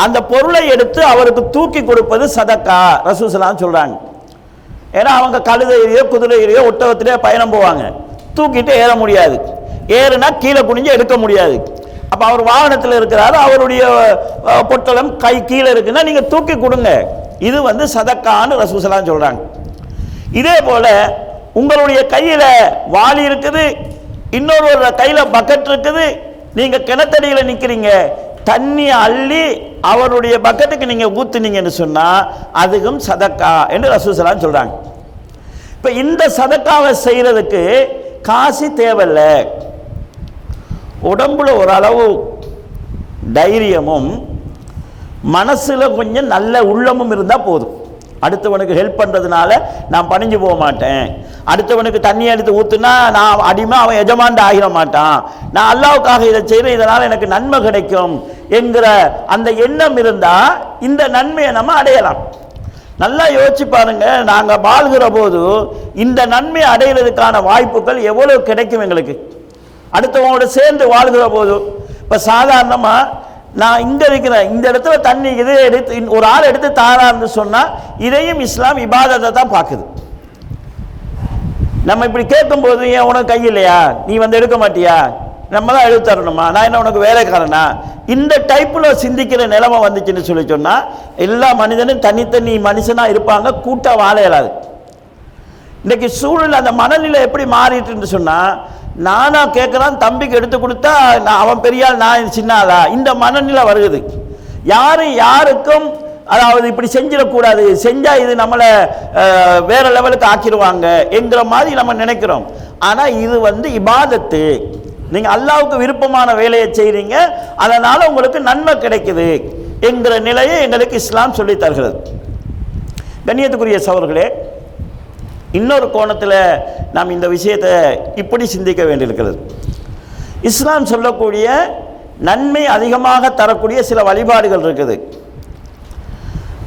அந்த பொருளை எடுத்து அவருக்கு தூக்கி கொடுப்பது சதக்கா ரசூசலாம் சொல்கிறாங்க ஏன்னா அவங்க கழுதையிலேயோ குதிரையிலேயோ ஒட்டகத்திலேயோ பயணம் போவாங்க. தூக்கிட்டு ஏற முடியாது. ஏறுனா கீழே குனிஞ்சு எடுக்க முடியாது. அப்போ அவர் வாகனத்தில் இருக்கிறாரு அவருடைய பொட்டலம் கை கீழே இருக்குன்னா நீங்கள் தூக்கி கொடுங்க. இது வந்து சதக்கான்னு ரசூசலாம் சொல்கிறாங்க இதே போல் உங்களுடைய கையில் வாளி இருக்குது இன்னொரு கையில் பக்கெட் இருக்குது. நீங்கள் கிணத்தடியில் நிற்கிறீங்க தண்ணி அள்ளி அவருடைய பக்கெட்டுக்கு நீங்கள் ஊற்றுனீங்கன்னு சொன்னால் அதுக்கும் சதக்கா என்று ரசூசலான்னு சொல்கிறாங்க இப்போ இந்த சதக்காவை செய்கிறதுக்கு காசு தேவையில்லை. உடம்புல ஓரளவு தைரியமும் மனசில் கொஞ்சம் நல்ல உள்ளமும் இருந்தால் போதும். அடுத்தவனுக்கு ஹெல்ப் பண்ணுறதுனால நான் பணிஞ்சு போக மாட்டேன். அடுத்தவனுக்கு தண்ணி எடுத்து ஊற்றுனா நான் அடிமை அவன் எஜமாண்டு ஆகிட மாட்டான். நான் அல்லாவுக்காக இதை செய்கிறேன் இதனால் எனக்கு நன்மை கிடைக்கும் என்கிற அந்த எண்ணம் இருந்தால் இந்த நன்மையை நம்ம அடையலாம். நல்லா யோசிச்சு பாருங்க நாங்கள் வாழ்கிற போது இந்த நன்மை அடையிறதுக்கான வாய்ப்புகள் எவ்வளோ கிடைக்கும் எங்களுக்கு? அடுத்தவங்களோட சேர்ந்து வாழ்கிற போது இப்போ சாதாரணமாக நான் இங்கே இருக்கிறேன். இந்த இடத்துல தண்ணி இது எடுத்து ஒரு ஆள் எடுத்து தாரான்னு சொன்னால் இதையும் இஸ்லாம் இபாதத்தை தான் பார்க்குது. நம்ம இப்படி கேட்கும்போது ஏன் உனக்கு கை இல்லையா? நீ வந்து எடுக்க மாட்டியா? நம்ம தான் எழுத்து தரணுமா? நான் என்ன உனக்கு வேலைக்காரனா? இந்த டைப்பில் சிந்திக்கிற நிலைமை வந்துச்சுன்னு சொல்லி சொன்னால் எல்லா மனிதனும் தனித்தனி மனுஷனாக இருப்பாங்க கூட்டம் வாழ இயலாது. இன்னைக்கு சூழல் அந்த மனநிலை எப்படி மாறிட்டுன்னு சொன்னால் நானா கேட்குறான் தம்பிக்கு எடுத்து கொடுத்தா நான் அவன் பெரியாள் நான் சின்னாளா இந்த மனநிலை வருகுது. யாரும் யாருக்கும் அதாவது இப்படி செஞ்சிடக்கூடாது. செஞ்சால் இது நம்மளை வேற லெவலுக்கு ஆக்கிடுவாங்க என்கிற மாதிரி நம்ம நினைக்கிறோம். ஆனால் இது வந்து இபாதத்து. நீங்கள் அல்லாவுக்கு விருப்பமான வேலையை செய்கிறீங்க அதனால் உங்களுக்கு நன்மை கிடைக்குது என்கிற நிலையை எங்களுக்கு இஸ்லாம் சொல்லித் தருகிறது. கண்ணியத்துக்குரிய சவர்களே இன்னொரு கோணத்தில் நாம் இந்த விஷயத்தை இப்படி சிந்திக்க வேண்டியிருக்கிறது. இஸ்லாம் சொல்லக்கூடிய நன்மை அதிகமாக தரக்கூடிய சில வழிபாடுகள் இருக்குது.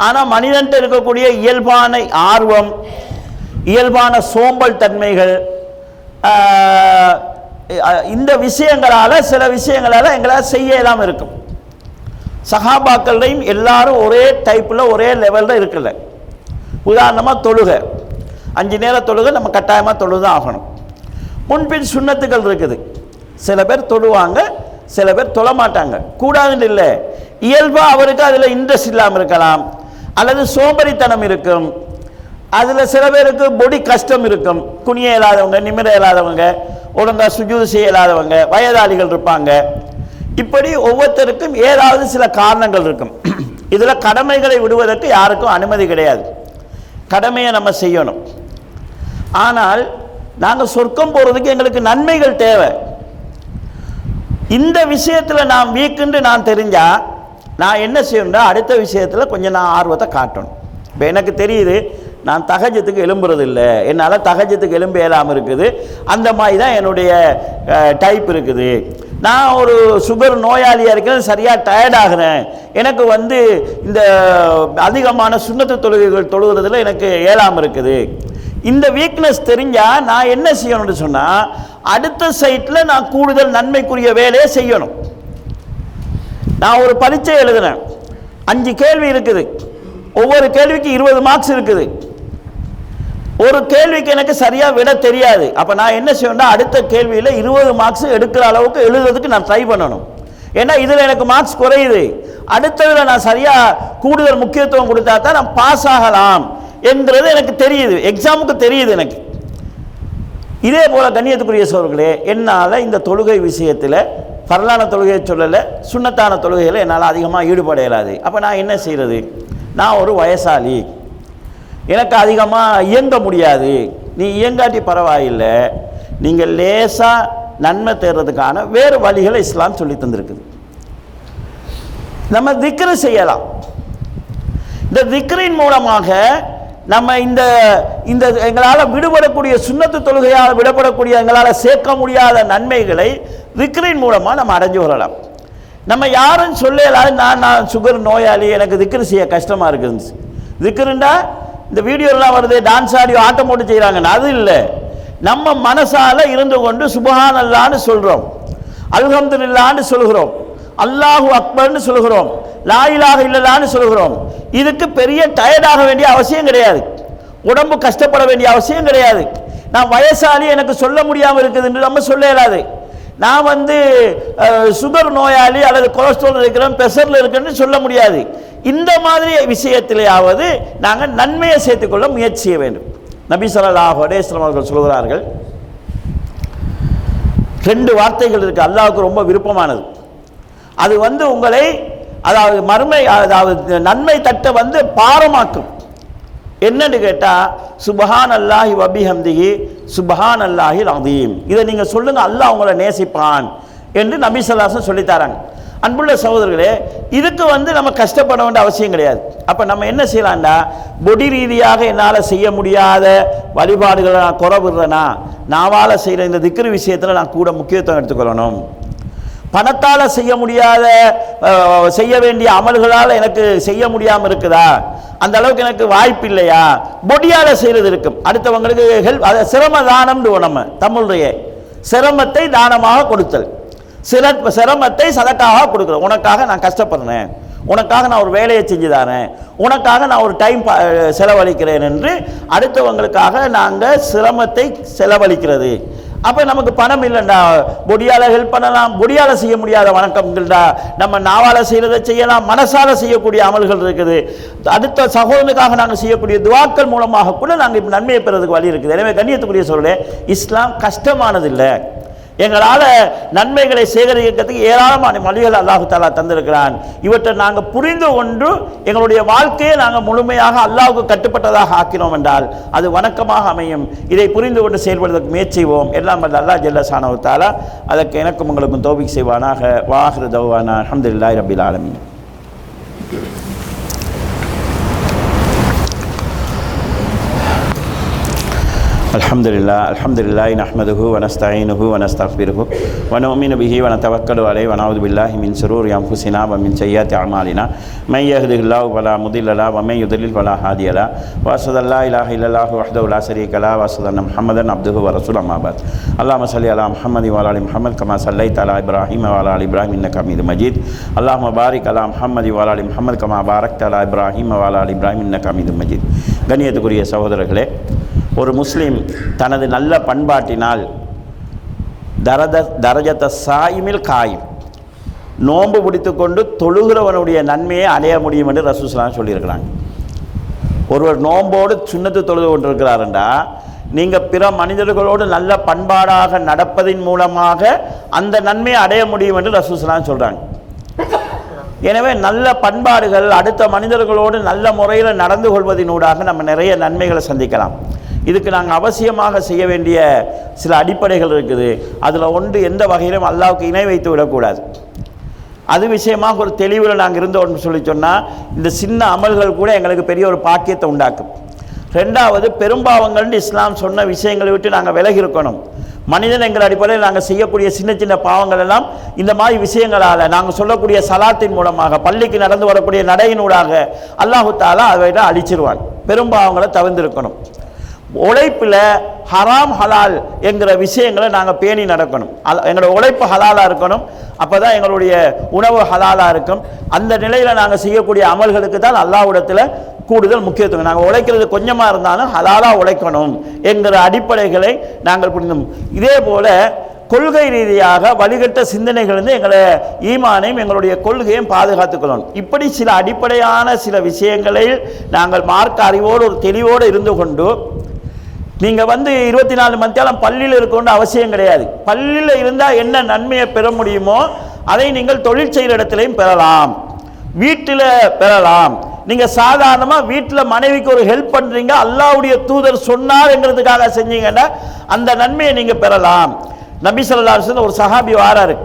ஆனால் மனிதன்ட்டு இருக்கக்கூடிய இயல்பான ஆர்வம் இயல்பான சோம்பல் தன்மைகள் இந்த விஷயங்களால் சில விஷயங்களால் எங்களால் செய்ய இல்லாமல் இருக்கும். சகாபாக்கள்லையும் எல்லாரும் ஒரே டைப்பில் ஒரே லெவலில் இருக்கல. உதாரணமாக தொழுகை. அஞ்சு நேர தொழுக நம்ம கட்டாயமாக தொழுதான் ஆகணும். முன்பின் சுண்ணத்துக்கள் இருக்குது. சில பேர் தொழுவாங்க சில பேர் தொழ மாட்டாங்க கூடாதுன்னு இல்லை. இயல்பாக அவருக்கு அதில் இன்ட்ரெஸ்ட் இல்லாமல் இருக்கலாம். அல்லது சோம்பரித்தனம் இருக்கும். அதில் சில பேருக்கு பொடி கஷ்டம் இருக்கும். குனிய இயலாதவங்க நிமிர இயலாதவங்க ஒழுங்கா சுஜூது செய்ய இயலாதவங்க வயதாளிகள் இருப்பாங்க. இப்படி ஒவ்வொருத்தருக்கும் ஏதாவது சில காரணங்கள் இருக்கும். இதில் கடமைகளை விடுவதற்கு யாருக்கும் அனுமதி கிடையாது. கடமையை நம்ம செய்யணும். ஆனால் நாங்கள் சொர்க்கம் போகிறதுக்கு எங்களுக்கு நன்மைகள் தேவை. இந்த விஷயத்தில் நான் வீக்குன்னு நான் தெரிஞ்சால் நான் என்ன செய்யணும்னா அடுத்த விஷயத்தில் கொஞ்சம் நான் ஆர்வத்தை காட்டணும். இப்போ எனக்கு தெரியுது நான் தகஜத்துக்கு எழும்புறது இல்லை என்னால் தகஜத்துக்கு எலும்பு இயலாமல் இருக்குது. அந்த மாதிரி தான் என்னுடைய டைப் இருக்குது. நான் ஒரு சுகர் நோயாளியாக இருக்கிறேன் சரியாக டயர்ட் ஆகிறேன். எனக்கு வந்து இந்த அதிகமான சுண்ணத்து தொழுகைகள் தொழுகிறதுல எனக்கு இயலாமல் இருக்குது. இந்த வீக்னஸ் தெரிஞ்சால் நான் என்ன செய்யணும்னு சொன்னால் அடுத்த சைட்டில் நான் கூடுதல் நன்மைக்குரிய வேலையை செய்யணும். நான் ஒரு பரீட்சை எழுதுனேன். அஞ்சு கேள்வி இருக்குது. ஒவ்வொரு கேள்விக்கு இருபது மார்க்ஸ் இருக்குது. ஒரு கேள்விக்கு எனக்கு சரியாக விட தெரியாது. அப்போ நான் என்ன செய்யணும்னா அடுத்த கேள்வியில் இருபது மார்க்ஸ் எடுக்கிற அளவுக்கு எழுதுறதுக்கு நான் ட்ரை பண்ணணும். ஏன்னா இதில் எனக்கு மார்க்ஸ் குறையுது. அடுத்ததில் நான் சரியாக கூடுதல் முக்கியத்துவம் கொடுத்தா தான் நான் பாஸ் ஆகலாம். என்கிறது எனக்கு தெரியுது. எக்ஸாமுக்கு தெரியுது எனக்கு. இதே போல கண்ணியத்துக்குரிய சோர்களே என்னால் இந்த தொழுகை விஷயத்தில் பரலான தொழுகையை சொல்லலை சுண்ணத்தான தொழுகையில் என்னால் அதிகமாக ஈடுபட இயலாது. அப்போ நான் என்ன செய்கிறது நான் ஒரு வயசாளி. எனக்கு அதிகமாக இயங்க முடியாது. நீ இயங்காட்டி பரவாயில்லை. நீங்கள் லேசாக நன்மை தேர்றதுக்கான வேறு வழிகளை இஸ்லாம் சொல்லி தந்திருக்குது. நம்ம திக்ரு செய்யலாம். இந்த திக்ரின் மூலமாக நம்ம இந்த இந்த எங்களால் விடுபடக்கூடிய சுண்ணத்து தொழுகையால் விடப்படக்கூடிய எங்களால் சேர்க்க முடியாத நன்மைகளை திக்ரின் மூலமாக நம்ம அடைஞ்சு வரலாம் நம்ம யாரும் சொல்லலாம் நான் நான் சுகர் நோயாளி எனக்கு திக்ரு செய்ய கஷ்டமாக இருக்குது திக்ருண்டா இந்த வீடியோலாம் வருது டான்ஸ் ஆடியோ ஆட்டம் போட்டு செய்கிறாங்கன்னு அது இல்லை. நம்ம மனசால் இருந்து கொண்டு சுபஹான் அல்லான்னு சொல்கிறோம் அல்ஹம்துல்லான்னு சொல்கிறோம். அல்லாஹு அக்பர்னு சொல்கிறோம். லாயிலாக இல்லலான்னு சொல்கிறோம். இதுக்கு பெரிய டயர்டாக வேண்டிய அவசியம் கிடையாது. உடம்பு கஷ்டப்பட வேண்டிய அவசியம் கிடையாது. நான் வயசாளி எனக்கு சொல்ல முடியாமல் இருக்குதுன்னு நம்ம சொல்ல இயலாது. நான் வந்து சுகர் நோயாளி அல்லது கொலஸ்ட்ரால் இருக்கிறேன் ப்ரெஷரில் இருக்கிறேன்னு சொல்ல முடியாது. இந்த மாதிரி விஷயத்திலேயாவது நாங்கள் நன்மையை சேர்த்துக்கொள்ள முயற்சி செய்ய வேண்டும். நபி சொல்லாஹ் ஒடேஸ்வரம் அவர்கள் சொல்கிறார்கள் ரெண்டு வார்த்தைகள் இருக்குது அல்லாவுக்கு ரொம்ப விருப்பமானது. அது வந்து உங்களை அதாவது மறுமை அதாவது நன்மை தட்ட வந்து பாரமாக்கும். என்னன்னு கேட்டால் சுபஹான் அல்லாஹி வபிஹம்திகி சுபஹான் அல்லாஹி அதீம் இதை நீங்கள் சொல்லுங்கள் அல்லாஹ் உங்களை நேசிப்பான் என்று நபி ஸல்லல்லாஹு சொல்லித் தராங்க அன்புள்ள சகோதரர்களே இதுக்கு வந்து நம்ம கஷ்டப்பட வேண்டிய அவசியம் கிடையாது. அப்போ நம்ம என்ன செய்யலாம்டா? பொடி ரீதியாக என்னால் செய்ய முடியாத வழிபாடுகளை நான் குறவிடுறேனா நாவால் செய்கிற இந்த திக்ரு விஷயத்தில் நான் கூட முக்கியத்துவம் எடுத்துக்கொள்ளணும். பணத்தால் செய்ய முடியாத செய்ய வேண்டிய அமல்களால் எனக்கு செய்ய முடியாமல் இருக்குதா? அந்த அளவுக்கு எனக்கு வாய்ப்பு இல்லையா? பொடியால் செய்கிறது இருக்கும். அடுத்தவங்களுக்கு ஹெல்ப் அதை சிரம தானம்னு நம்ம தமிழுடைய சிரமத்தை தானமாக கொடுத்தல். சில சிரமத்தை சதக்காக கொடுக்குறேன் உனக்காக நான் கஷ்டப்படுறேன். உனக்காக நான் ஒரு வேலையை செஞ்சு தரேன். உனக்காக நான் ஒரு டைம் பா- செலவழிக்கிறேன் என்று அடுத்தவங்களுக்காக நாங்கள் சிரமத்தை செலவழிக்கிறது. அப்போ நமக்கு பணம் இல்லைண்டா. பொடியால் ஹெல்ப் பண்ணலாம். பொடியால் செய்ய முடியாத வணக்கங்கள்டா. நம்ம நாவால் செய்கிறத செய்யலாம். மனசால் செய்யக்கூடிய அமல்கள் இருக்குது. அடுத்த சகோதரனுக்காக நாங்கள் செய்யக்கூடிய துவாக்கள் மூலமாக கூட நாங்கள் இப்போ நன்மையை பெறதுக்கு வழி இருக்குது. எனவே கண்ணியத்துக்குரிய சொல்ல இஸ்லாம் கஷ்டமானதில்லை. எங்களால் நன்மைகளை சேகரிக்கிறதுக்கு ஏராளமான மொழிகள் அல்லாஹு தாலா தந்திருக்கிறான். இவற்றை நாங்கள் புரிந்து கொண்டு எங்களுடைய வாழ்க்கையை நாங்கள் முழுமையாக அல்லாவுக்கு கட்டுப்பட்டதாக ஆக்கினோம் என்றால் அது வணக்கமாக அமையும். இதை புரிந்து கொண்டு செயல்படுவதற்கு முயற்சிவோம். எல்லாம் வல்ல அல்லாஹ் ஜல்ல தாலா அதற்கு எனக்கும் உங்களுக்கும் தோபிக் செய்வானாக. வாஹிரு தவானா. அஹமதுல்லாய் ரபில் ஆலமின். الحمد لله الحمد لله نحمده ونستعينه ونستغفره ونؤمن به ونتوكل عليه ونعوذ بالله من شرور انفسنا ومن سيئات اعمالنا من يهده الله فلا مضل له ومن يضلل فلا هادي له واشهد ان لا اله الا الله وحده لا شريك له واشهد ان محمدا عبده ورسوله اما بعد اللهم صل على محمد وعلى ال محمد كما صليت على ابراهيم وعلى ال ابراهيم انك حميد مجيد اللهم بارك على محمد وعلى ال محمد كما باركت على ابراهيم وعلى ال ابراهيم انك حميد مجيد கண்ணியத்துக்குரிய சகோதரர்களே ஒரு முஸ்லீம் தனது நல்ல பண்பாட்டினால் தரத தரஜத்த சாயிமில் காயும். நோன்பு பிடித்துக்கொண்டு தொழுகிறவனுடைய நன்மையை அடைய முடியும் என்று ரசூசலாம் சொல்லியிருக்கிறாங்க. ஒருவர் நோம்போடு சுண்ணத்து தொழுது கொண்டிருக்கிறாருண்டா நீங்கள் பிற மனிதர்களோடு நல்ல பண்பாடாக நடப்பதின் மூலமாக அந்த நன்மையை அடைய முடியும் என்று ரசூசலாம் சொல்கிறாங்க எனவே நல்ல பண்பாடுகள் அடுத்த மனிதர்களோடு நல்ல முறையில் நடந்து கொள்வதினூடாக நம்ம நிறைய நன்மைகளை சந்திக்கலாம். இதுக்கு நாங்கள் அவசியமாக செய்ய வேண்டிய சில அடிப்படைகள் இருக்குது. அதில் ஒன்று எந்த வகையிலும் அல்லாவுக்கு இணை வைத்து விடக்கூடாது. அது விஷயமாக ஒரு தெளிவில் நாங்கள் இருந்தோம்னு சொல்லி சொன்னால் இந்த சின்ன அமல்கள் கூட எங்களுக்கு பெரிய ஒரு பாக்கியத்தை உண்டாக்கும். ரெண்டாவது பெரும்பாவங்கள்னு இஸ்லாம் சொன்ன விஷயங்களை விட்டு நாங்கள் விலகி இருக்கணும். மனிதன் எங்கள் அடிப்படையில் நாங்கள் செய்யக்கூடிய சின்ன சின்ன பாவங்கள் எல்லாம் இந்த மாதிரி விஷயங்களால் நாங்கள் சொல்லக்கூடிய சலாத்தின் மூலமாக பள்ளிக்கு நடந்து வரக்கூடிய நடையினூடாக அல்லாஹு தாலா அதை அழிச்சிருவான். பெரும்பாவங்களை தவிர்ந்திருக்கணும் உழைப்பில் ஹராம் ஹலால் என்கிற விஷயங்களை நாங்கள் பேணி நடக்கணும். எங்களோட உழைப்பு ஹலாலாக இருக்கணும். அப்போ தான் எங்களுடைய உணவு ஹலாலாக இருக்கும். அந்த நிலையில் நாங்கள் செய்யக்கூடிய அமல்களுக்கு தான் அல்லாவிடத்தில் கூடுதல் முக்கியத்துவம். நாங்கள் உழைக்கிறது கொஞ்சமாக இருந்தாலும் ஹலாலாக உழைக்கணும் என்கிற அடிப்படைகளை நாங்கள் புரிந்தோம். இதே போல் கொள்கை ரீதியாக வழிகட்ட சிந்தனைகள் வந்து எங்களை ஈமானையும் எங்களுடைய கொள்கையும் பாதுகாத்துக்கொள்ளணும். இப்படி சில அடிப்படையான சில விஷயங்களில் நாங்கள் மார்க்க அறிவோடு ஒரு தெளிவோடு இருந்து கொண்டு நீங்கள் வந்து இருபத்தி நாலு மத்தியாலம் பள்ளியில் இருக்கணும்னு அவசியம் கிடையாது. பள்ளியில் இருந்தால் என்ன நன்மையை பெற முடியுமோ அதை நீங்கள் தொழில் செய்கிற இடத்துலையும் பெறலாம். வீட்டில் பெறலாம். நீங்கள் சாதாரணமாக வீட்டில் மனைவிக்கு ஒரு ஹெல்ப் பண்ணுறீங்க அல்லாவுடைய தூதர் சொன்னாருங்கிறதுக்காக செஞ்சீங்கன்னா அந்த நன்மையை நீங்கள் பெறலாம். நபி ஸல்லல்லாஹு ஒரு சஹாபி வாராரு.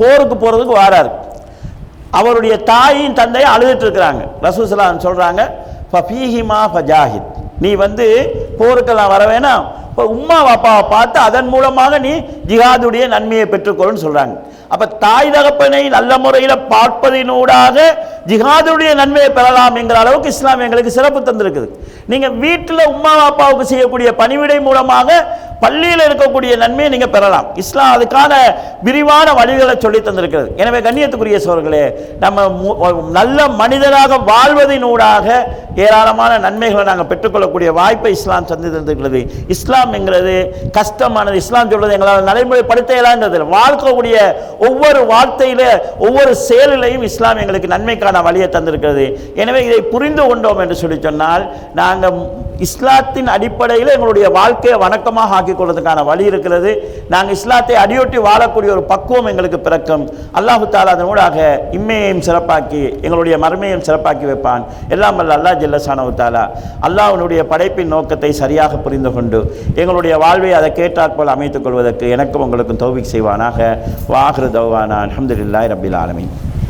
போருக்கு போகிறதுக்கு வாராரு. அவருடைய தாயும் தந்தையும் அழுதுட்டு இருக்கிறாங்க. ரசூசலாம் சொல்கிறாங்க ஃபீஹிமா ஃபஜாஹித். நீ வந்து போருக்கெல்லாம் வர வேணாம். இப்போ உம்மா அப்பாவை பார்த்து அதன் மூலமாக நீ ஜிஹாதுடைய நன்மையை பெற்றுக்கொள்ளுன்னு சொல்கிறாங்க அப்போ தாய் தகப்பனை நல்ல முறையில் பார்ப்பதினூடாக ஜிஹாதுடைய நன்மையை பெறலாம் என்கிற அளவுக்கு இஸ்லாம் எங்களுக்கு சிறப்பு தந்திருக்குது. நீங்கள் வீட்டில் உம்மா அப்பாவுக்கு செய்யக்கூடிய பணிவிடை மூலமாக பள்ளியில் இருக்கக்கூடிய நன்மையை நீங்கள் பெறலாம். இஸ்லாம் அதுக்கான விரிவான வழிகளை சொல்லி தந்திருக்கிறது. எனவே கண்ணியத்துக்குரிய சோர்களே நம்ம மு- நல்ல மனிதராக வாழ்வதினூடாக ஏராளமான நன்மைகளை நாங்கள் பெற்றுக்கொள்ளக்கூடிய வாய்ப்பை இஸ்லாம் சந்தி தந்திருக்கிறது. இஸ்லாம் என்கிறது கஷ்டமானது. இஸ்லாம் சொல்றது எங்களால் நடைமுறைப்படுத்த இயலாதது வாழ்க்கக்கூடிய ஒவ்வொரு வார்த்தையில ஒவ்வொரு செயலிலையும் இஸ்லாம் எங்களுக்கு நன்மைக்கான வழியை தந்திருக்கிறது. எனவே இதை புரிந்து கொண்டோம் என்று சொல்லி சொன்னால் நாங்கள் இஸ்லாத்தின் அடிப்படையில் எங்களுடைய வாழ்க்கையை வணக்கமாக ஆக்கிக் கொள்வதற்கான வழி இருக்கிறது. நாங்கள் இஸ்லாத்தை அடியொட்டி வாழக்கூடிய ஒரு பக்குவம் எங்களுக்கு பிறக்கும். அல்லாஹு தாலா அதன் ஊடாக இம்மையையும் சிறப்பாக்கி எங்களுடைய மறுமையும் சிறப்பாக்கி வைப்பான். எல்லாம் வல்ல அல்லாஹ் ஜில்லசானவு தாலா அல்லாஹனுடைய படைப்பின் நோக்கத்தை சரியாக புரிந்து கொண்டு எங்களுடைய வாழ்வை அதை கேட்டாற்போல் அமைத்துக் கொள்வதற்கு எனக்கும் உங்களுக்கும் தௌபிக் செய்வானாக. வாஹ்ரு தௌவானா. அஹமதுல்லாய் ரபில் ஆலமின்.